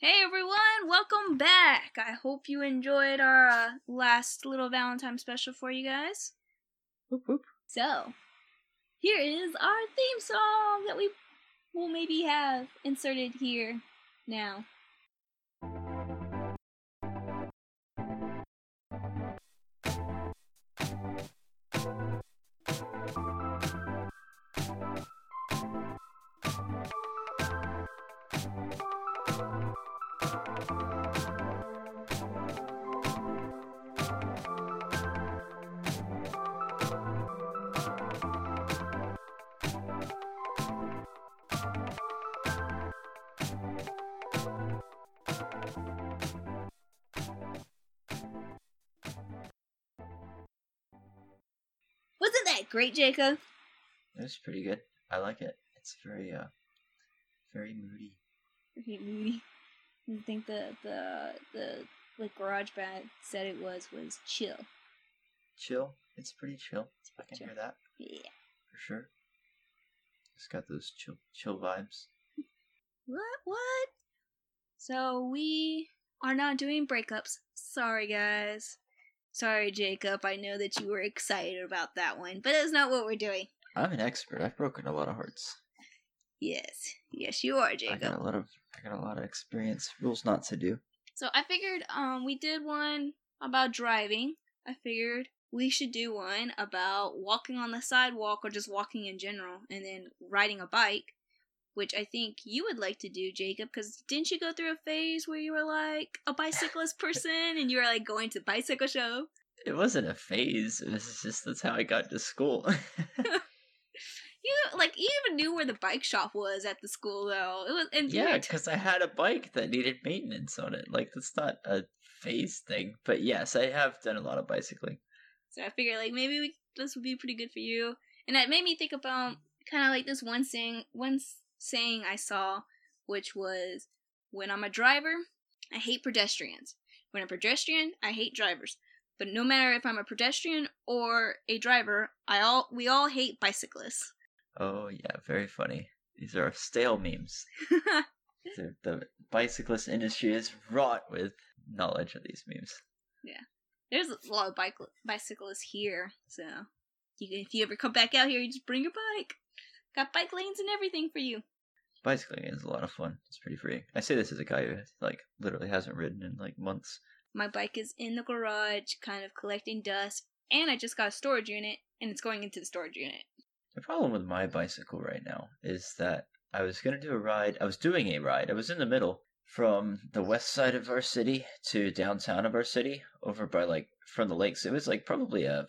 Hey everyone, welcome back. I hope you enjoyed our uh, last little Valentine special for you guys. Whoop, whoop. So, here is our theme song that we will maybe have inserted here now. Great, Jacob? It was pretty good. I like it. It's very, uh, very moody. Very moody. I think the the the like GarageBand said it was was chill. Chill. It's pretty chill. I can Chill. hear that Yeah. for sure. It's got those chill, chill vibes. What? What? So we are not doing breakups. Sorry, guys. Sorry, Jacob. I know that you were excited about that one, but that's not what we're doing. I'm an expert. I've broken a lot of hearts. Yes, yes, you are, Jacob. I got a lot of, I got a lot of experience. Rules not to do. So I figured, um, we did one about driving. I figured we should do one about walking on the sidewalk or just walking in general, and then riding a bike, which I think you would like to do, Jacob. Because didn't you go through a phase where you were like a bicyclist person, and you were like going to bicycle show? It wasn't a phase. It was just that's how I got to school. You like you even knew where the bike shop was at the school though. It was and yeah, because I had a bike that needed maintenance on it. Like that's not a phase thing. But yes, I have done a lot of bicycling. So I figured like maybe we, this would be pretty good for you. And that made me think about kind of like this one thing, one s- saying I saw, which was, "When I'm a driver, I hate pedestrians. When I'm a pedestrian, I hate drivers. But no matter if I'm a pedestrian or a driver, I all we all hate bicyclists." Oh yeah, very funny. These are stale memes. the, the bicyclist industry is wrought with knowledge of these memes. Yeah, there's a lot of bike bicyclists here, so you if you ever come back out here, you just bring your bike. Got bike lanes and everything for you. Bicycling is a lot of fun. It's pretty free. I say this as a guy who like literally hasn't ridden in like months. My bike is in the garage, kind of collecting dust, and I just got a storage unit, and it's going into the storage unit. The problem with my bicycle right now is that I was gonna do a ride. I was doing a ride. I was in the middle from the west side of our city to downtown of our city, over by like from the lakes. It was like probably a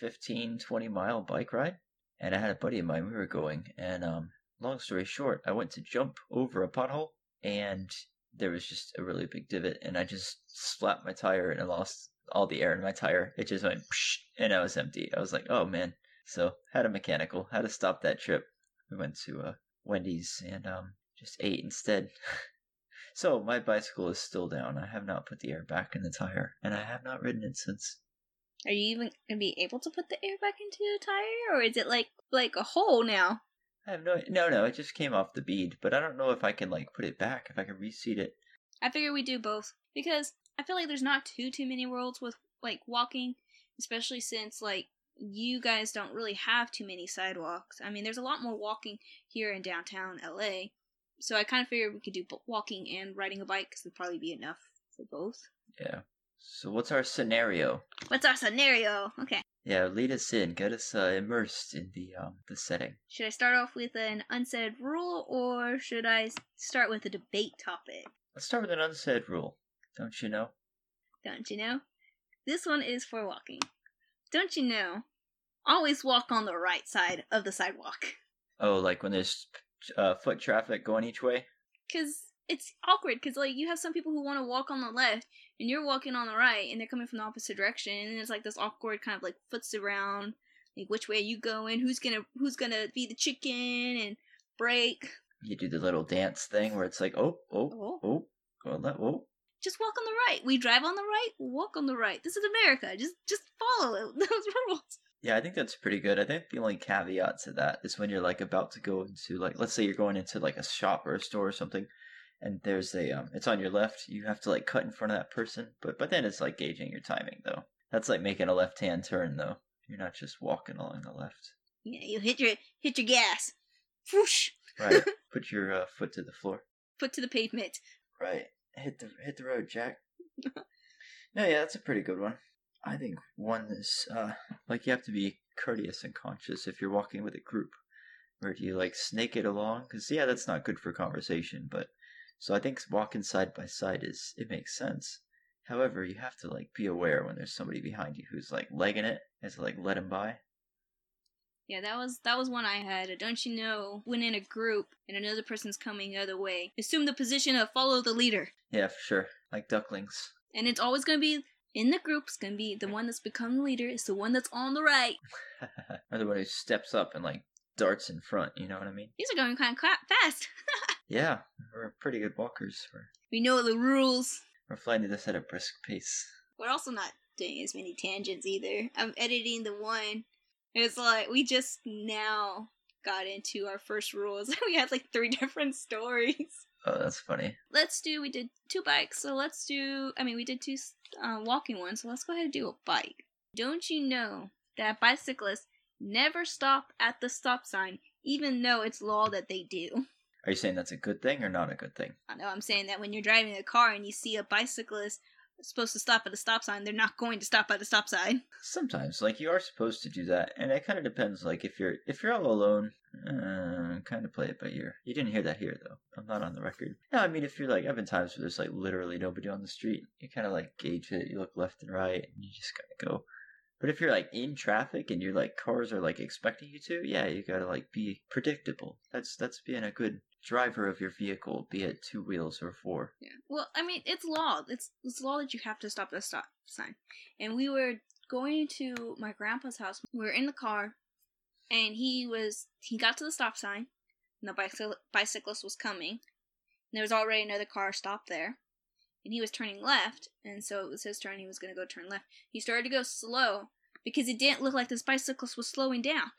15, 20 mile bike ride. And I had a buddy of mine. We were going, and um, long story short, I went to jump over a pothole, and there was just a really big divot, and I just slapped my tire, and I lost all the air in my tire. It just went, and I was empty. I was like, oh man. So had a mechanical, had to stop that trip. We went to uh, Wendy's and um, just ate instead. so my bicycle is still down. I have not put the air back in the tire, and I have not ridden it since. Are you even gonna be able to put the air back into the tire, or is it like like a hole now? I have no, no, no. It just came off the bead, but I don't know if I can like put it back. If I can reseat it. I figure we do both because I feel like there's not too too many worlds with like walking, especially since like you guys don't really have too many sidewalks. I mean, there's a lot more walking here in downtown LA, so I kind of figured we could do walking and riding a bike because it'd probably be enough for both. Yeah. So what's our scenario? What's our scenario? Okay, Yeah, lead us in. Get us uh, immersed in the um the setting. should I start off with an unsaid rule or should I start with a debate topic? Let's start with an unsaid rule. Don't you know? Don't you know? This one is for walking. Don't you know? Always walk on the right side of the sidewalk. Oh, like when there's uh, foot traffic going each way. Cause it's awkward. Cause like you have some people who want to walk on the left, and you're walking on the right, and they're coming from the opposite direction, and it's like this awkward kind of like foots around, like which way are you going? Who's gonna who's gonna be the chicken and break? You do the little dance thing where it's like, oh, oh, Oh. oh, go on that, oh. Just walk on the right. We drive on the right. Walk on the right. This is America. Just just follow it. those rules. Yeah, I think that's pretty good. I think the only caveat to that is when you're like about to go into like, let's say you're going into like a shop or a store or something, and there's a um, it's on your left. You have to like cut in front of that person, but but then it's like gauging your timing though. That's like making a left hand turn though. You're not just walking along the left. Yeah, you hit your hit your gas. Whoosh. Right. Put your uh, foot to the floor. Foot to the pavement. Right. Hit the hit the road, Jack. no, yeah, that's a pretty good one. I think one is uh like you have to be courteous and conscious if you're walking with a group. Or do you like snake it along? Because yeah, that's not good for conversation. But so I think walking side by side is it makes sense. However, you have to like be aware when there's somebody behind you who's like legging it, and to like let him by. Yeah, that was that was one I had. Uh, don't you know when in a group and another person's coming the other way, assume the position of follow the leader. Yeah, for sure. Like ducklings. And it's always gonna be in the group. It's gonna be the one that's become the leader. It's the one that's on the right. or the one who steps up and like darts in front. You know what I mean? These are going kind of fast. yeah, we're pretty good walkers. We're we know the rules. We're flying this at a brisk pace. We're also not doing as many tangents either. I'm editing the one. It's like we just now got into our first rules. we had like three different stories. Oh, that's funny. Let's do. We did two bikes, so let's do. I mean, we did two uh, walking ones, so let's go ahead and do a bike. Don't you know that bicyclists never stop at the stop sign, even though it's law that they do? Are you saying that's a good thing or not a good thing? I know I'm saying that when you're driving a car and you see a bicyclist supposed to stop at a stop sign, they're not going to stop at a stop sign. Sometimes, like you are supposed to do that, and it kind of depends. Like if you're if you're all alone, uh, kind of play it by ear. You didn't hear that here though. I'm not on the record. No, I mean if you're like, I've been times where there's like literally nobody on the street. You kind of like gauge it. You look left and right, and you just kind of go. But if you're like in traffic and you're like cars are like expecting you to, yeah, you gotta like be predictable. That's that's being a good driver of your vehicle, be it two wheels or four. Yeah. Well, I mean, it's law. It's it's law that you have to stop at stop sign. And we were going to my grandpa's house. We were in the car, and he was he got to the stop sign, and the bicyclist was coming. And there was already another car stopped there, and he was turning left, and so it was his turn. He was going to go turn left. He started to go slow because it didn't look like this bicyclist was slowing down.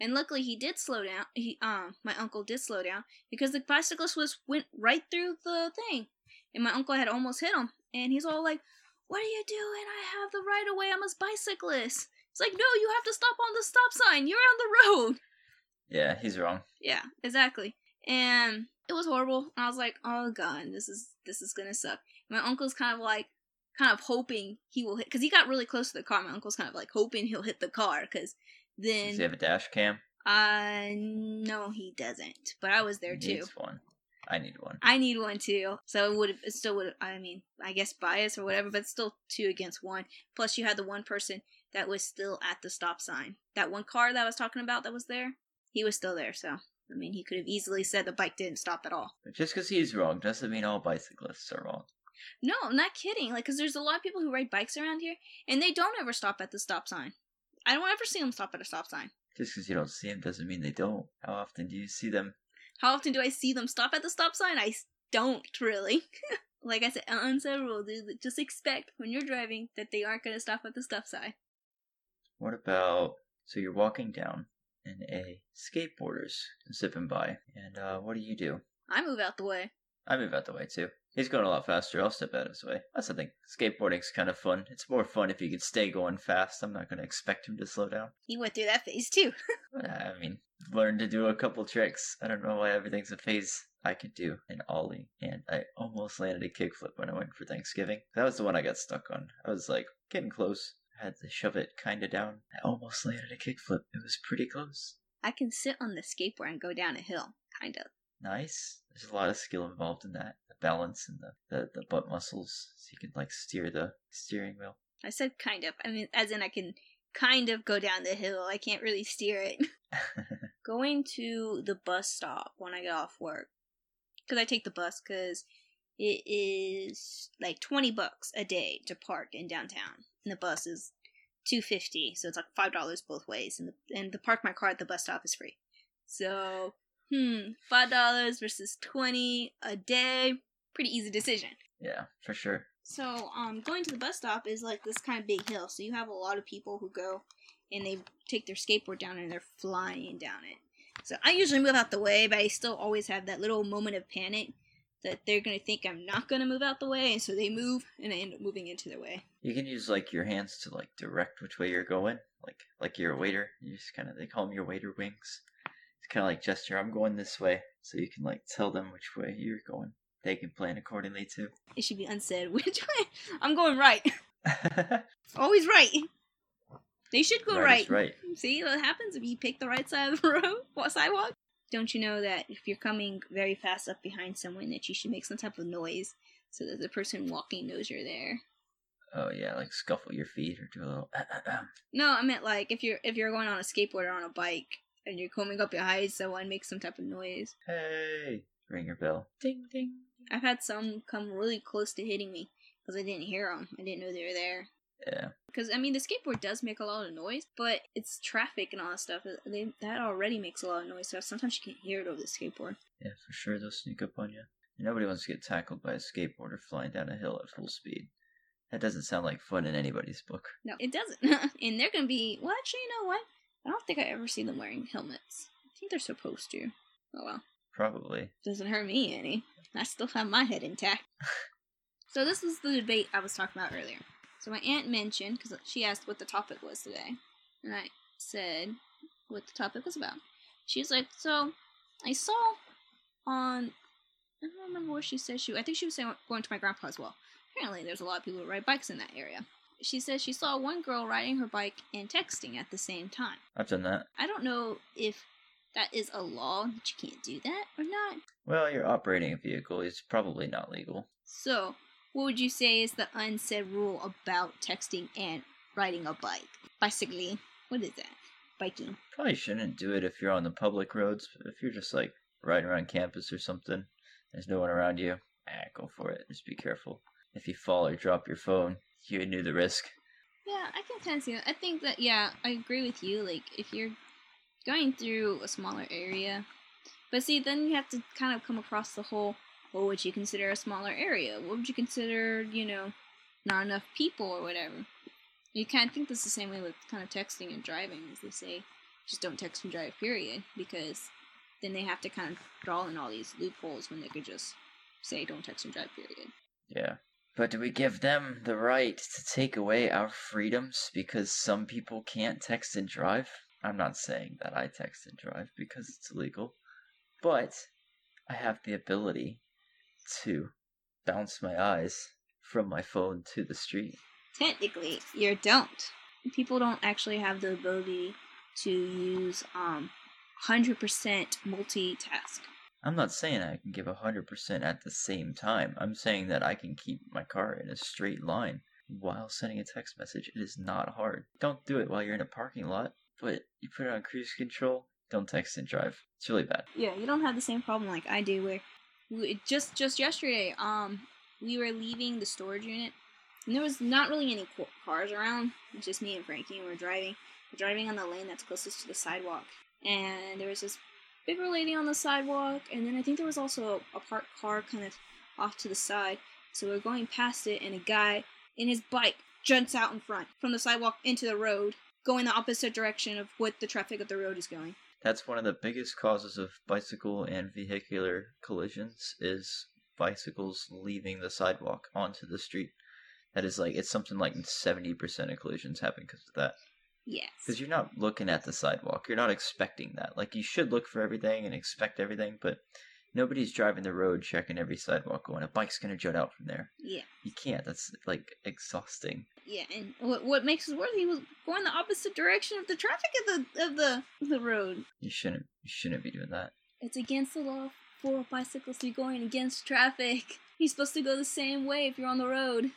And luckily he did slow down. He um my uncle did slow down because the bicyclist was went right through the thing. And my uncle had almost hit him. And he's all like, What are you doing? I have the right of way. I'm a bicyclist. It's like, no, you have to stop on the stop sign. You're on the road. Yeah, he's wrong. Yeah, exactly. And it was horrible. And I was like, oh god, this is this is gonna suck. My uncle's kind of like kind of hoping he will hit because he got really close to the car. My uncle's kind of like hoping he'll hit the car because then Does he have a dash cam? Uh, no, he doesn't. But I was there he too. Needs one. I need one. I need one too. So it would it still would I mean I guess bias or whatever, but still two against one. Plus you had the one person that was still at the stop sign. That one car that I was talking about that was there, he was still there. So I mean he could have easily said the bike didn't stop at all. But just because he's wrong doesn't mean all bicyclists are wrong. No, I'm not kidding. Like, cause there's a lot of people who ride bikes around here, and they don't ever stop at the stop sign. I don't ever see them stop at a stop sign. Just because you don't see them doesn't mean they don't. How often do you see them? How often do I see them stop at the stop sign? I don't really. like I said, unsaid rule. Dude. Just expect when you're driving that they aren't going to stop at the stop sign. What about so you're walking down and a skateboarder's zipping by, and uh, what do you do? I move out the way. I move out the way too. He's going a lot faster. I'll step out of his way. That's the thing. Skateboarding's kind of fun. It's more fun if you can stay going fast. I'm not going to expect him to slow down. He went through that phase too. I mean, learned to do a couple tricks. I don't know why everything's a phase I could do an ollie, and I almost landed a kickflip when I went for Thanksgiving. That was the one I got stuck on. I was like getting close. I had to shove it kind of down. I almost landed a kickflip. It was pretty close. I can sit on the skateboard and go down a hill, kind of. Nice. There's a lot of skill involved in that. The balance and the, the, the butt muscles, so you can like steer the steering wheel. I said kind of. I mean, as in I can kind of go down the hill. I can't really steer it. Going to the bus stop when I get off work, because I take the bus because it is like twenty bucks a day to park in downtown, and the bus is two fifty, so it's like five dollars both ways, and the and the park my car at the bus stop is free. So hmm, five dollars versus twenty a day, pretty easy decision. Yeah, for sure. So, um, going to the bus stop is like this kind of big hill. So you have a lot of people who go and they take their skateboard down and they're flying down it. So I usually move out the way, but I still always have that little moment of panic that they're gonna think I'm not gonna move out the way, and so they move, and I end up moving into their way. You can use like your hands to like direct which way you're going, like like you're a waiter. You just kind of they call them your waiter wings. It's kind of like gesture. I'm going this way, so you can like tell them which way you're going. They can plan accordingly too. It should be unsaid which way. I'm going right. Always right. They should go right. right. right. See what happens if you pick the right side of the road, what sidewalk? Don't you know that if you're coming very fast up behind someone, that you should make some type of noise so that the person walking knows you're there? Oh yeah, like scuffle your feet or do a little. Uh, uh, um. No, I meant like if you're if you're going on a skateboard or on a bike and you're coming up behind someone, make some type of noise. hey, ring your bell. Ding ding. I've had some come really close to hitting me because I didn't hear them. I didn't know they were there. Yeah. Because I mean, the skateboard does make a lot of noise, but it's traffic and all that stuff. Uh, they, that already makes a lot of noise. So sometimes you can't hear it over the skateboard. Yeah, for sure they'll sneak up on you. Nobody wants to get tackled by a skateboarder flying down a hill at full speed. That doesn't sound like fun in anybody's book. No, it doesn't. and they're gonna be. Well, actually, you know what? I don't think I ever see them wearing helmets. I think they're supposed to. Oh well, Probably. doesn't hurt me any. I still have my head intact. so this was the debate I was talking about earlier. So my aunt mentioned because she asked what the topic was today, and I said what the topic was about. She's like, so I saw on I don't remember what she said. She I think she was saying going to my grandpa's well. Apparently, there's a lot of people who ride bikes in that area. She says she saw one girl riding her bike and texting at the same time. I've done that. I don't know if that is a law that you can't do that or not. Well, you're operating a vehicle. It's probably not legal. So, what would you say is the unsaid rule about texting and riding a bike? Bicycling. What is that? Biking. Probably shouldn't do it if you're on the public roads. If you're just like riding around campus or something, there's no one around you. Ah, go for it. Just be careful. If you fall or drop your phone, you knew the risk. Yeah, I can kind of see that. I think that, yeah, I agree with you. Like, if you're going through a smaller area, but see, then you have to kind of come across the whole what would you consider a smaller area? What would you consider, you know, not enough people or whatever? You kind of think this the same way with kind of texting and driving, as they say, just don't text and drive, period, because then they have to kind of draw in all these loopholes when they could just say don't text and drive, period. Yeah. But do we give them the right to take away our freedoms because some people can't text and drive? I'm not saying that I text and drive because it's illegal, but I have the ability to bounce my eyes from my phone to the street. Technically, you don't. People don't actually have the ability to use um 100% multitask. I'm not saying I can give 100% at the same time. I'm saying that I can keep my car in a straight line while sending a text message. It is not hard. Don't do it while you're in a parking lot, but you put it on cruise control. Don't text and drive. It's really bad. Yeah, you don't have the same problem like I do. Where we, just just yesterday, um, we were leaving the storage unit, and there was not really any cars around. Just me and Frankie, and we're driving. We're driving on the lane that's closest to the sidewalk, and there was this bigger lady on the sidewalk, and then I think there was also a, a parked car kind of off to the side. So we're going past it, and a guy in his bike jumps out in front from the sidewalk into the road, going the opposite direction of what the traffic of the road is going. That's one of the biggest causes of bicycle and vehicular collisions is bicycles leaving the sidewalk onto the street. That is like it's something like 70% of collisions happen because of that. Yes. Because you're not looking at the sidewalk. You're not expecting that. Like you should look for everything and expect everything, but nobody's driving the road checking every sidewalk going, a bike's gonna jut out from there. Yeah. You can't. That's like exhausting. Yeah, and what what makes it worse, he was going the opposite direction of the traffic of the of the of the road. You shouldn't you shouldn't be doing that. It's against the law for bicycles to be going against traffic. He's supposed to go the same way if you're on the road.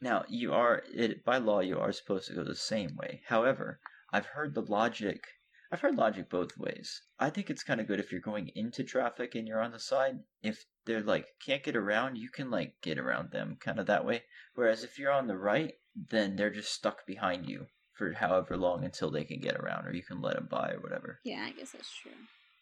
Now, you are it by law you are supposed to go the same way. However, I've heard the logic I've heard logic both ways. I think it's kind of good if you're going into traffic and you're on the side. If they're like can't get around, you can like get around them kind of that way. Whereas if you're on the right, then they're just stuck behind you for however long until they can get around or you can let them by or whatever. Yeah, I guess that's true.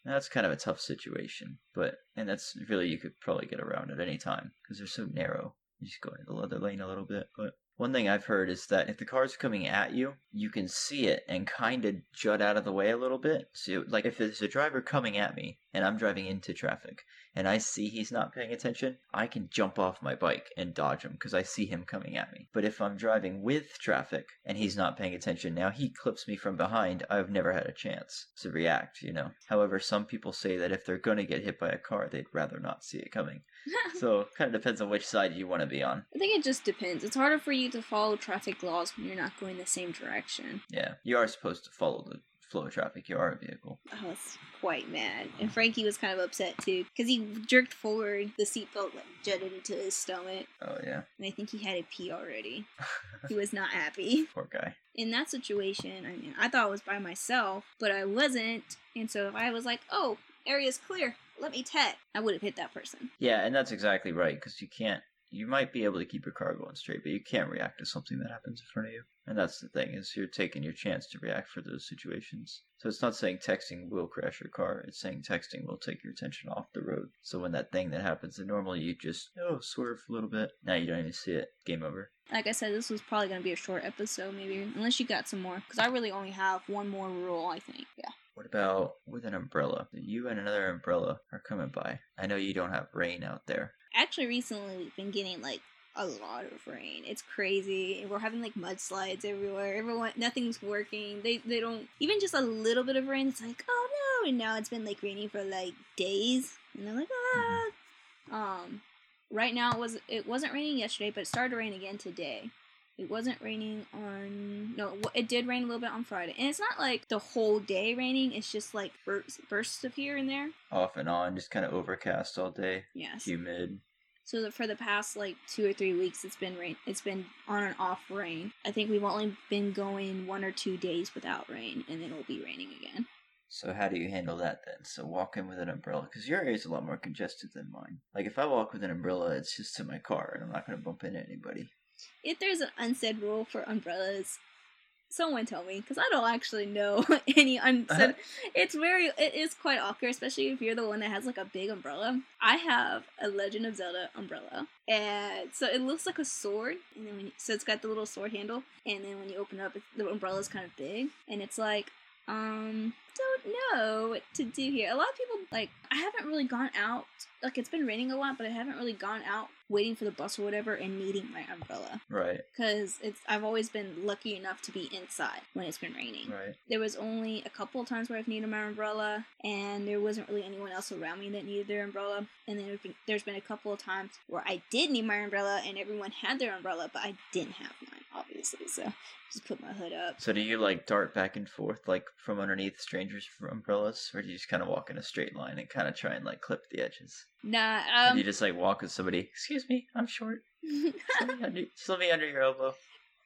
That's kind of a tough situation, but and that's really you could probably get around at any time because they're so narrow. Just go the other lane a little bit, but one thing I've heard is that if the car's coming at you, you can see it and kind of jut out of the way a little bit. So, like, if there's a driver coming at me and I'm driving into traffic and I see he's not paying attention, I can jump off my bike and dodge him because I see him coming at me. But if I'm driving with traffic and he's not paying attention, now he clips me from behind, I've never had a chance to react, you know. However, some people say that if they're going to get hit by a car, they'd rather not see it coming. so it kind of depends on which side you want to be on. I think it just depends. It's harder for you to follow traffic laws when you're not going the same direction. Yeah, you are supposed to follow the flow of traffic. You are a vehicle. I was quite mad, and Frankie was kind of upset too because he jerked forward. The seatbelt like jutted into his stomach, Oh yeah, and I think he had a pee already. he was not happy. poor guy. In that situation, I mean, I thought I was by myself, but I wasn't, and so if I was like, "Oh, area's clear, let me tet," I would have hit that person. Yeah, and that's exactly right because you can't. You might be able to keep your car going straight, but you can't react to something that happens in front of you. And that's the thing is you're taking your chance to react for those situations. So it's not saying texting will crash your car. It's saying texting will take your attention off the road. So when that thing that happens, then normally you just oh swerve a little bit. Now you don't even see it. Game over. Like I said, this was probably going to be a short episode, maybe, unless you got some more, because I really only have one more rule, I think. Yeah. What about with an umbrella? You and another umbrella are coming by. I know you don't have rain out there. Actually, recently we've been getting like a lot of rain. It's crazy. We're having like mudslides everywhere. Everyone, nothing's working. They they don't even just a little bit of rain. It's like oh no, and now it's been like raining for like days, and they're like ah. Um, right now it was it wasn't raining yesterday, but it started to rain again today. It wasn't raining on no, it did rain a little bit on Friday, and it's not like the whole day raining. It's just like bursts bursts of here and there. Off and on, just kind of overcast all day, Yes. humid. So that for the past like two or three weeks, it's been rain. It's been on and off rain. I think we've only been going one or two days without rain, and then it'll be raining again. So how do you handle that then? So walk in with an umbrella because your area is a lot more congested than mine. Like if I walk with an umbrella, it's just to my car, and I'm not going to bump into anybody. If there's an unsaid rule for umbrellas, someone tell me because I don't actually know any unsaid. it's very. It is quite awkward, especially if you're the one that has like a big umbrella. I have a Legend of Zelda umbrella, and so it looks like a sword, and then when you, so it's got the little sword handle, and then when you open it up, it, the umbrella's kind of big, and it's like um don't know what to do here. A lot of people like I haven't really gone out like it's been raining a lot, but I haven't really gone out waiting for the bus or whatever and needing my umbrella Right, because it's I've always been lucky enough to be inside when it's been raining. right. There was only a couple of times where I've needed my umbrella, and there wasn't really anyone else around me that needed their umbrella. And then there's been, there's been a couple of times where I did need my umbrella, and everyone had their umbrella, but I didn't have mine, obviously. So just put my hood up. So do you like dart back and forth like from underneath strangers umbrellas, or do you just kind of walk in a straight line and kind of try and like clip the edges? Nah, um, you just like walk with somebody. Excuse me, I'm short. Just let me under, just let me under your elbow.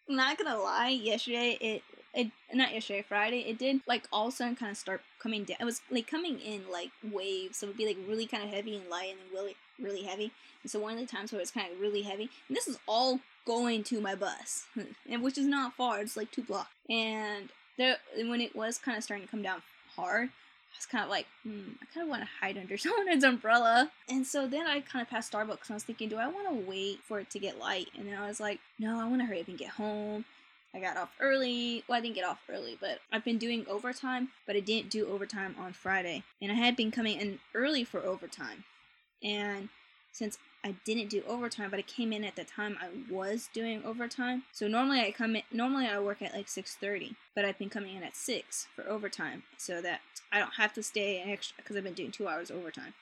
Not gonna lie, yesterday it it not yesterday, Friday, it did like all of a sudden kind of start coming down. It was like coming in like waves, so it would be like really kind of heavy and light, and then really really heavy. And so one of the times where it's kind of really heavy, and this is all going to my bus, and which is not far. It's like two blocks. And there, when it was kind of starting to come down hard, I was kind of like, hmm, I kind of want to hide under someone's umbrella. And so then I kind of passed Starbucks and I was thinking, do I want to wait for it to get light? And then I was like, no, I want to hurry up and get home. I got off early. Well, I didn't get off early, but I've been doing overtime, but I didn't do overtime on Friday. And I had been coming in early for overtime. And since I didn't do overtime, but I came in at the time I was doing overtime. So normally I come in normally I work at like 6:30, but I've been coming in at 6 for overtime so that I don't have to stay an extra cuz I've been doing 2 hours overtime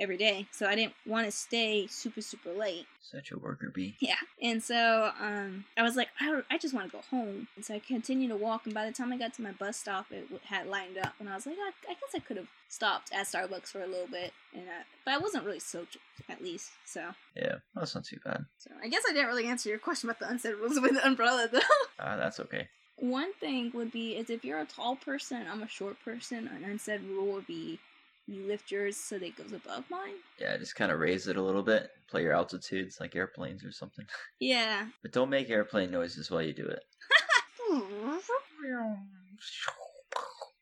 every day. So I didn't want to stay super super late. Such a worker bee. Yeah. And so um, I was like, I, I just want to go home. And so I continued to walk. And by the time I got to my bus stop, it had lined up. And I was like, I, I guess I could have stopped at Starbucks for a little bit. And I, But I wasn't really soaked, at least. So, Yeah, that's not too bad. so I guess I didn't really answer your question about the unsaid rules with the umbrella, though. Ah, that's okay. One thing would be is if you're a tall person, I'm a short person, an unsaid rule would be you lift yours so that it goes above mine. Yeah, just kind of raise it a little bit. Play your altitudes like airplanes or something. Yeah. But don't make airplane noises while you do it.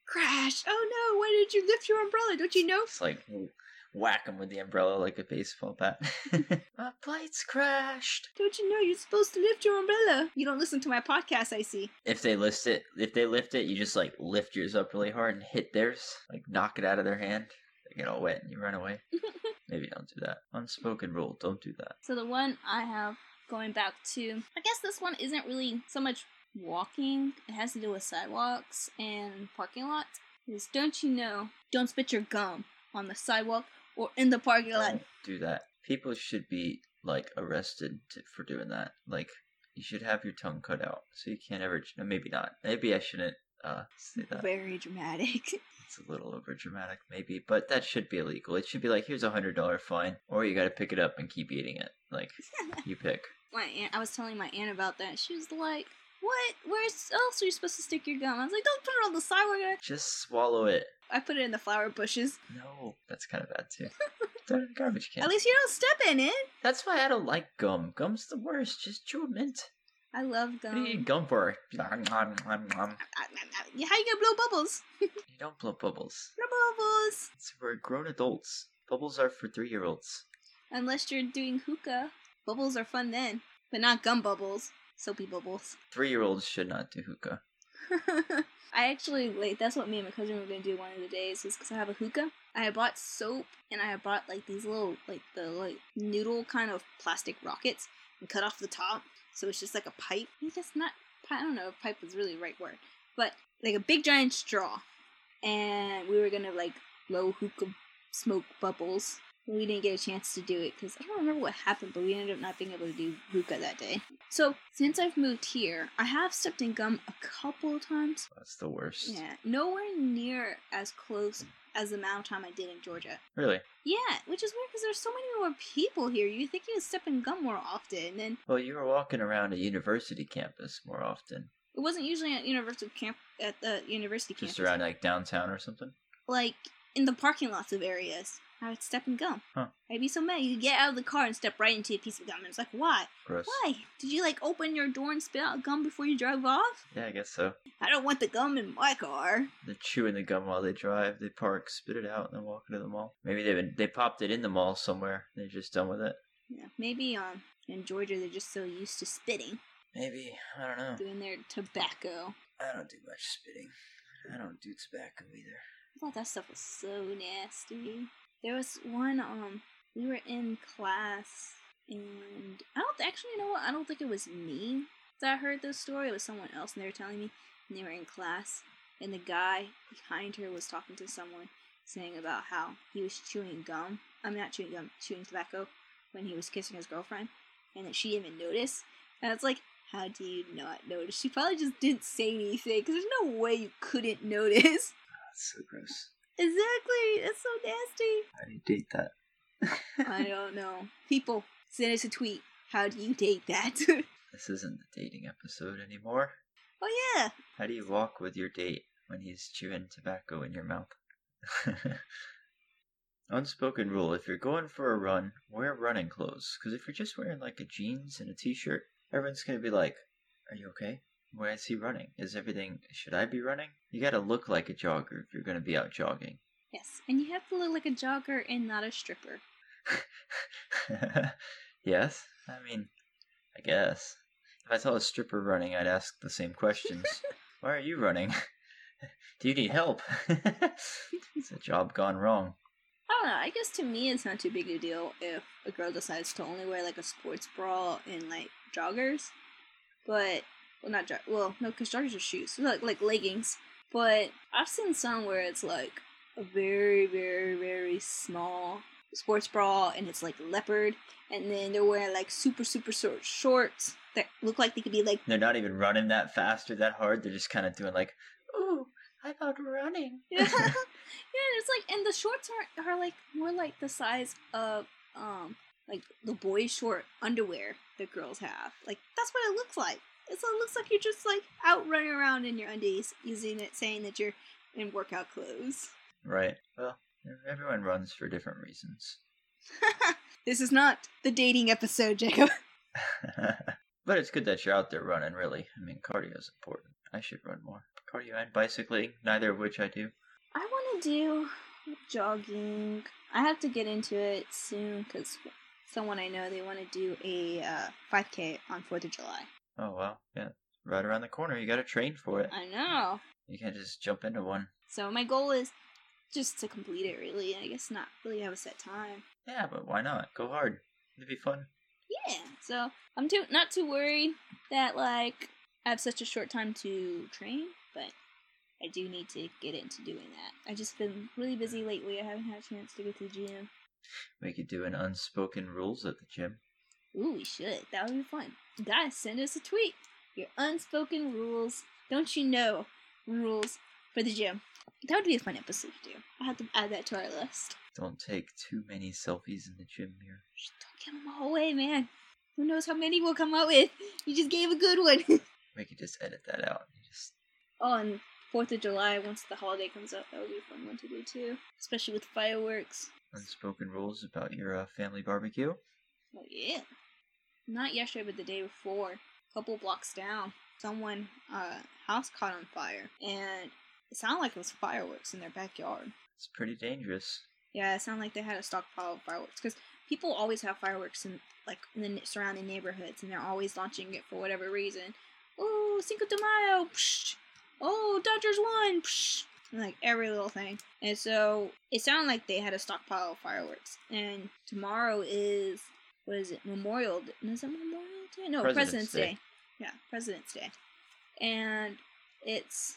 Crash! Oh no, why did you lift your umbrella? Don't you know? It's like whack them with the umbrella like a baseball bat. My plane's crashed. Don't you know you're supposed to lift your umbrella? You don't listen to my podcast, I see. If they lift it, if they lift it, you just like lift yours up really hard and hit theirs, like knock it out of their hand. They get all wet and you run away. Maybe don't do that. Unspoken rule: don't do that. So the one I have going back to, I guess this one isn't really so much walking. It has to do with sidewalks and parking lots. Is don't you know? Don't spit your gum on the sidewalk or in the parking lot. Don't do that. People should be like arrested to, for doing that. Like you should have your tongue cut out, so you can't ever. No, maybe not. Maybe I shouldn't uh, say that. Very dramatic. It's a little over dramatic, maybe, but that should be illegal. It should be like, here's a hundred dollar fine, or you got to pick it up and keep eating it. Like you pick. my aunt, I was telling my aunt about that. She was like, "What? Where else are you supposed to stick your gum?" I was like, "Don't put it on the sidewalk." Just swallow it. I put it in the flower bushes. No, that's kind of bad too. Throw it in the garbage can. At least you don't step in it. That's why I don't like gum. Gum's the worst. Just chew a mint. I love gum. What do you eat gum for? Nom, nom, nom, nom. Uh, uh, uh, how you gonna blow bubbles? You don't blow bubbles. Blow bubbles. It's for grown adults. Bubbles are for three year olds. Unless you're doing hookah. Bubbles are fun then, but not gum bubbles. Soapy bubbles. Three year olds should not do hookah. I actually like that's what me and my cousin were gonna do one of the days is because I have a hookah. I bought soap and I bought like these little like the like noodle kind of plastic rockets and cut off the top, so it's just like a pipe. I think that's not. I don't know if pipe is really the right word, but like a big giant straw, and we were gonna like blow hookah smoke bubbles. We didn't get a chance to do it because I don't remember what happened, but we ended up not being able to do hookah that day. So since I've moved here, I have stepped in gum a couple of times. That's the worst. Yeah, nowhere near as close as the amount of time I did in Georgia. Really? Yeah, which is weird because there's so many more people here. You think you would step in gum more often, and Well, you were walking around a university campus more often. it wasn't usually at university camp at the university Just campus. around like downtown or something? like in the parking lots of areas. I would step in gum. Huh. I'd be so mad. You get out of the car and step right into a piece of gum. And it's like, why? Gross. Why? Did you like open your door and spit out gum before you drive off? Yeah, I guess so. I don't want the gum in my car. They're chewing the gum while they drive. They park, spit it out, and then walk into the mall. Maybe they've they popped it in the mall somewhere. They're just done with it. Yeah, maybe um in Georgia they're just so used to spitting, Maybe. I don't know. doing their tobacco. I don't do much spitting. I don't do tobacco either. I thought that stuff was so nasty. There was one um we were in class and I don't actually know what I don't think it was me that heard this story. It was someone else and they were telling me and they were in class and the guy behind her was talking to someone saying about how he was chewing gum. I'm not chewing gum, chewing tobacco when he was kissing his girlfriend and that she didn't even notice. And it's like, how do you not notice? She probably just didn't say anything because there's no way you couldn't notice. That's so gross. Exactly. It's so nasty. How do you date that? I don't know. People, send us a tweet. How do you date that? This isn't the dating episode anymore. oh yeah. How do you walk with your date when he's chewing tobacco in your mouth? Unspoken rule if you're going for a run, wear running clothes. Because if you're just wearing like a jeans and a t shirt, everyone's going to be like, Are you okay? Why is he running? Is everything. Should I be running? You gotta look like a jogger if you're to be out jogging. Yes, and you have to look like a jogger and not a stripper. yes? I mean, I guess. If I saw a stripper running, I'd ask the same questions. Why are you running? Do you need help? it's a job gone wrong. I don't know. I guess to me, it's not too big a deal if a girl decides to only wear like a sports bra and like joggers, but well, not jog. Well, no, because joggers are shoes, like like leggings. But I've seen some where it's like a very, very, very small sports bra, and it's like leopard, and then they're wearing like super, super short shorts that look like they could be like They're not even running that fast or that hard. They're just kind of doing like, "Ooh, I'm out running." yeah, yeah, it's like, and the shorts are are like more like the size of um like the boys' short underwear that girls have. Like that's what it looks like. It's, it looks like you're just like out running around in your undies, using it, saying that you're in workout clothes. right. Well, everyone runs for different reasons. this is not the dating episode, Jacob. but it's good that you're out there running, really. I mean, cardio is important. I should run more. Cardio and bicycling, neither of which I do. I want to do jogging. I have to get into it soon because someone I know they want to do a uh, 5K on Fourth of July. Oh, well, yeah. Right around the corner. You gotta train for it. I know. You can't just jump into one. So my goal is just to complete it. Really, I guess not really have a set time. Yeah, but why not? Go hard. It'd be fun. Yeah, so I'm too not too worried that like I have such a short time to train, but I do need to get into doing that. I just been really busy lately. I haven't had a chance to go to the gym. We could do an unspoken rules at the gym. Ooh, we should. That would be fun. Guys, send us a tweet. Your unspoken rules. Don't you know rules for the gym? That would be a fun episode to do. I'll have to add that to our list. Don't take too many selfies in the gym here. Just don't give them all away, man. Who knows how many we'll come out with? You just gave a good one. We could just edit that out. Just and Fourth of July, once the holiday comes up, that would be a fun one to do too. Especially with fireworks. unspoken rules about your uh, family barbecue. Oh yeah. Not yesterday, but the day before. A couple blocks down, someone uh house caught on fire, and it sounded like it was fireworks in their backyard. It's pretty dangerous. Yeah, it sounded like they had a stockpile of fireworks because people always have fireworks in like in the surrounding neighborhoods, and they're always launching it for whatever reason. Oh, Cinco de Mayo! Psh! Oh, Dodgers won! Psh! And, like every little thing. And so it sounded like they had a stockpile of fireworks. And tomorrow is what is it? Memorial Day? Is it Memorial Day? No, President's President's, Day. Day. Yeah, President's Day. And it's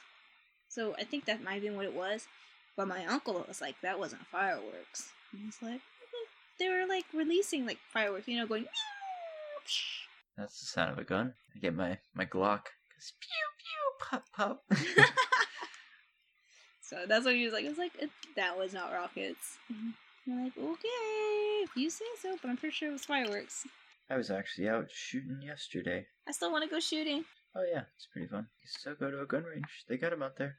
so I think that might have been what it was. But my uncle was like, that wasn't fireworks. And I was like, they were like releasing like fireworks, you know, going. That's the sound of a gun. I get my my Glock. Goes pew pew pop pop. So that's what he was like. I was like, "It- that was not rockets. I'm like, okay, if you say so, but I'm pretty sure it was fireworks. I was actually out shooting yesterday. I still want to go shooting. Oh yeah, it's pretty fun. You still go to a gun range. They got them out there.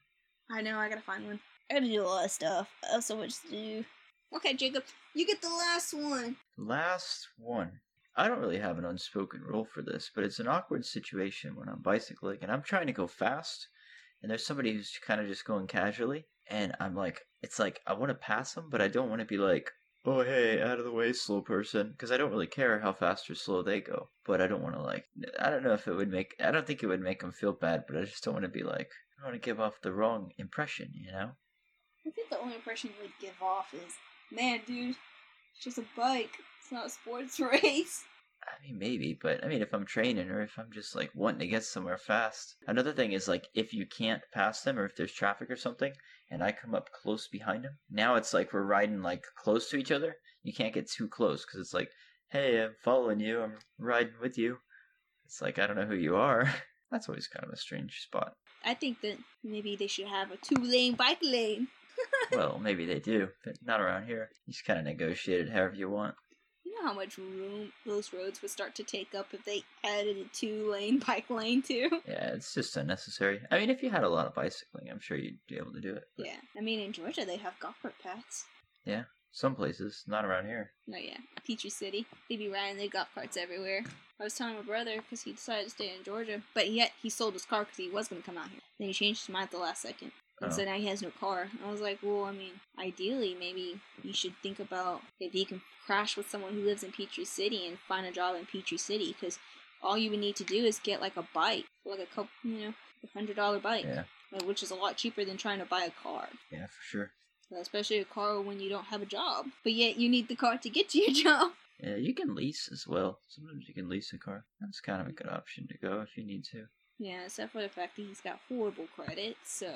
I know, I gotta find one. I gotta do a lot of stuff. I have so much to do. Okay, Jacob, you get the last one. Last one. I don't really have an unspoken rule for this, but it's an awkward situation when I'm bicycling and I'm trying to go fast, and there's somebody who's kind of just going casually, and I'm like, it's like I want to pass them, but I don't want to be like, oh hey, out of the way, slow person, because I don't really care how fast or slow they go, but I don't want to like, I don't know if it would make, I don't think it would make them feel bad, but I just don't want to be like, I don't want to give off the wrong impression, you know? I think the only impression you would give off is, man, dude, it's just a bike. It's not a sports race. I mean, maybe, but I mean, if I'm training or if I'm just like wanting to get somewhere fast. Another thing is like if you can't pass them or if there's traffic or something and I come up close behind him. now it's like we're riding like close to each other. You can't get too close because it's like, hey, I'm following you, I'm riding with you. It's like, I don't know who you are. That's always kind of a strange spot. I think that maybe they should have a two lane bike lane. Well, maybe they do, but not around here. You just kind of negotiate it however you want. Know how much room those roads would start to take up if they added a two lane bike lane too? Yeah, it's just unnecessary. I mean, if you had a lot of bicycling, I'm sure you'd be able to do it. but- Yeah. I mean, in Georgia, they have golf cart paths. Yeah, some places, not around here. No, yeah. Peachtree City. They'd be riding their golf carts everywhere. I was telling my brother because he decided to stay in Georgia, but yet he sold his car because he was going to come out here. Then he changed his mind at the last second. And so Oh. now he has no car. I was like, well, I mean, ideally, maybe you should think about if he can crash with someone who lives in Peachtree City and find a job in Peachtree City because all you would need to do is get like a bike, like a couple, you know, a hundred dollar bike, Yeah, uh, which is a lot cheaper than trying to buy a car. yeah, for sure. Especially a car when you don't have a job, but yet you need the car to get to your job. Yeah, you can lease as well. Sometimes you can lease a car. That's kind of a good option to go if you need to. Yeah, except for the fact that he's got horrible credit, so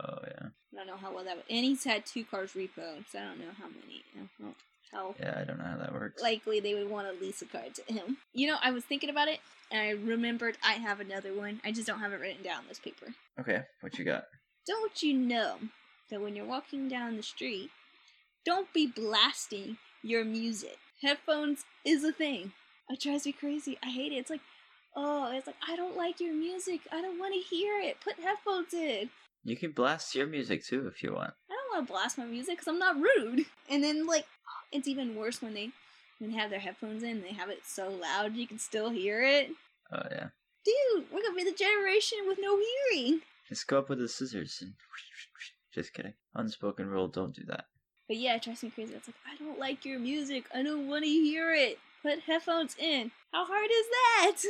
Oh yeah, I don't know how well that would. And he's had two cars repoed, so I don't know how many. Know how yeah. I don't know how that works. likely they would want to lease a car to him. You know, I was thinking about it, and I remembered I have another one. I just don't have it written down on this paper. okay, what you got? Don't you know that when you're walking down the street, don't be blasting your music. Headphones is a thing. It drives me crazy. I hate it. It's like, oh, it's like, I don't like your music. I don't want to hear it. Put headphones in. You can blast your music too if you want. I don't want to blast my music because I'm not rude. And then, like, it's even worse when they when they have their headphones in. They have it so loud you can still hear it. Oh yeah. Dude, we're gonna be the generation with no hearing. Just go up with the scissors and. Just kidding. Unspoken rule: don't do that. But yeah, it drives me crazy. It's like, I don't like your music. I don't want to hear it. Put headphones in. How hard is that?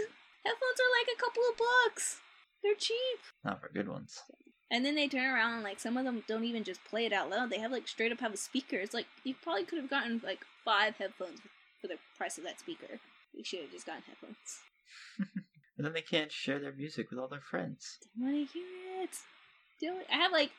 Headphones are like a couple of bucks. They're cheap. Not for good ones. And then they turn around and like some of them don't even just play it out loud. They have like straight up have a speaker. It's like you probably could have gotten like five headphones for the price of that speaker. You should have just gotten headphones. And then they can't share their music with all their friends. Don't want to hear it. Don't. I have like,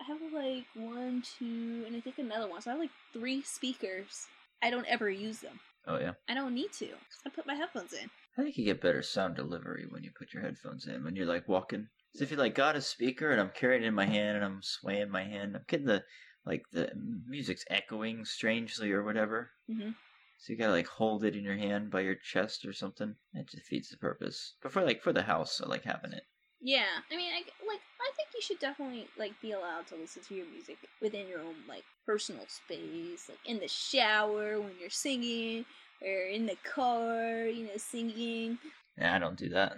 I have like one, two, and I think another one. So I have like three speakers. I don't ever use them. Oh yeah. I don't need to. I put my headphones in. I think you get better sound delivery when you put your headphones in. When you're like walking, so if you like got a speaker and I'm carrying it in my hand and I'm swaying my hand, I'm getting the like the music's echoing strangely or whatever. Mm-hmm. So you gotta like hold it in your hand by your chest or something. It defeats the purpose. But for like for the house, I like having it. Yeah, I mean, I like. I think you should definitely like be allowed to listen to your music within your own like personal space, like in the shower when you're singing, or in the car, you know, singing. Yeah, I don't do that.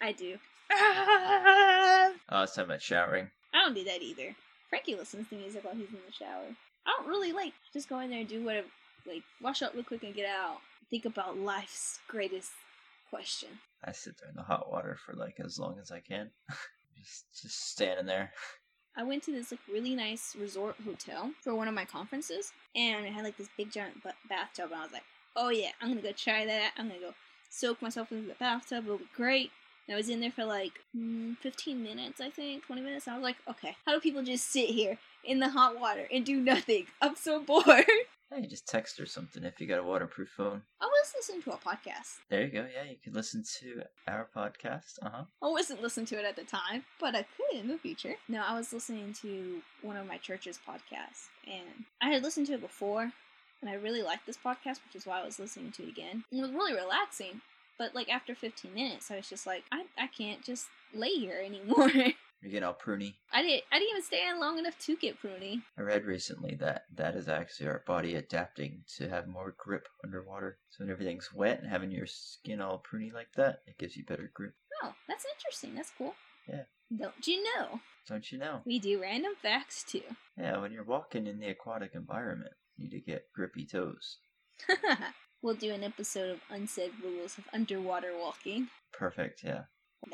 I do. Oh, it's time about showering. I don't do that either. Frankie listens to music while he's in the shower. I don't really like just go in there and do whatever, like wash up real quick and get out. Think about life's greatest question. I sit there in the hot water for like as long as I can. just just standing there. I went to this like really nice resort hotel for one of my conferences, and it had like this big giant ba- bathtub, and I was like, "Oh yeah, I'm gonna go try that. I'm gonna go soak myself in the bathtub. It'll be great." And I was in there for like mm, 15 minutes, I think, 20 minutes. I was like, "Okay, how do people just sit here in the hot water and do nothing? I'm so bored." Hey, just text or something if you got a waterproof phone. I was listening to a podcast. There you go. Yeah, you can listen to our podcast. Uh huh. I wasn't listening to it at the time, but I could in the future. No, I was listening to one of my church's podcasts, and I had listened to it before, and I really liked this podcast, which is why I was listening to it again. And it was really relaxing. But like after 15 minutes, I was just like, I, I can't just lay here anymore. You get all pruny. I didn't I didn't even stay in long enough to get pruny. I read recently that that is actually our body adapting to have more grip underwater. So when everything's wet and having your skin all pruny like that, it gives you better grip. Oh, that's interesting. That's cool. Yeah. Don't you know? Don't you know? We do random facts too. Yeah, when you're walking in the aquatic environment, you need to get grippy toes. we'll do an episode of unsaid rules of underwater walking. Perfect, yeah.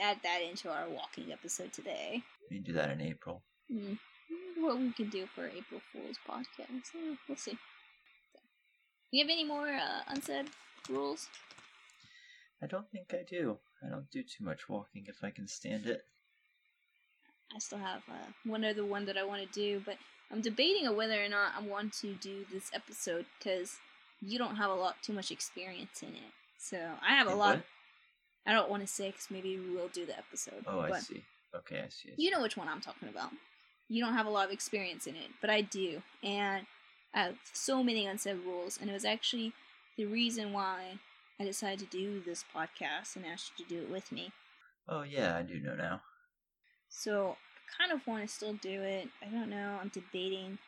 Add that into our walking episode today. We can do that in April. Mm. What we can do for April Fool's podcast. Eh, we'll see. You have any more uh, unsaid rules? I don't think I do. I don't do too much walking if I can stand it. I still have uh, one other one that I want to do, but I'm debating on whether or not I want to do this episode because you don't have a lot too much experience in it. So I have a lot. what? I don't want to say because maybe we will do the episode. Oh, I see. Okay, I see. I see. You know which one I'm talking about. You don't have a lot of experience in it, but I do, and I have so many unsaid rules, and it was actually the reason why I decided to do this podcast and asked you to do it with me. Oh, yeah, I do know now. So I kind of want to still do it. I don't know. I'm debating.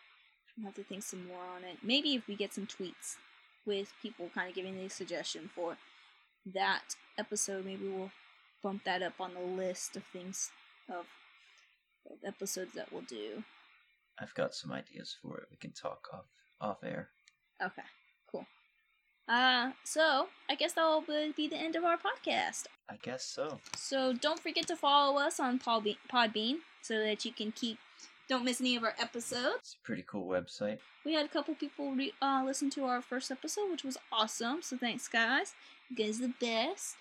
I'll have to think some more on it. Maybe if we get some tweets with people kind of giving the suggestion for that episode, maybe we'll bump that up on the list of things of, of episodes that we'll do. I've got some ideas for it. We can talk off off air. Okay, cool. Uh, so I guess that will be the end of our podcast. I guess so. So don't forget to follow us on Podbe- Podbean so that you can keep don't miss any of our episodes. It's a pretty cool website. We had a couple people re- uh, listen to our first episode, which was awesome. So thanks, guys. You guys are the best.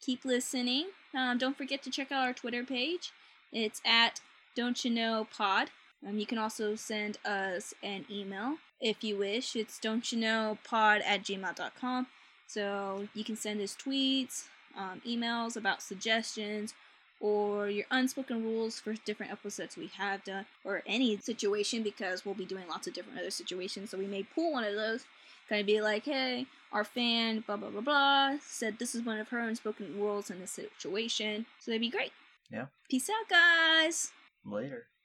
Keep listening. Um, don't forget to check out our Twitter page. It's at Don't You Know Pod. Um, you can also send us an email if you wish. It's don't you know pod at gmail.com. So you can send us tweets, um, emails about suggestions, or your unspoken rules for different episodes we have done, or any situation because we'll be doing lots of different other situations. So we may pull one of those, kind of be like, hey, our fan, blah blah blah blah, said this is one of her unspoken rules in this situation. So that'd be great. Yeah. Peace out, guys. Later.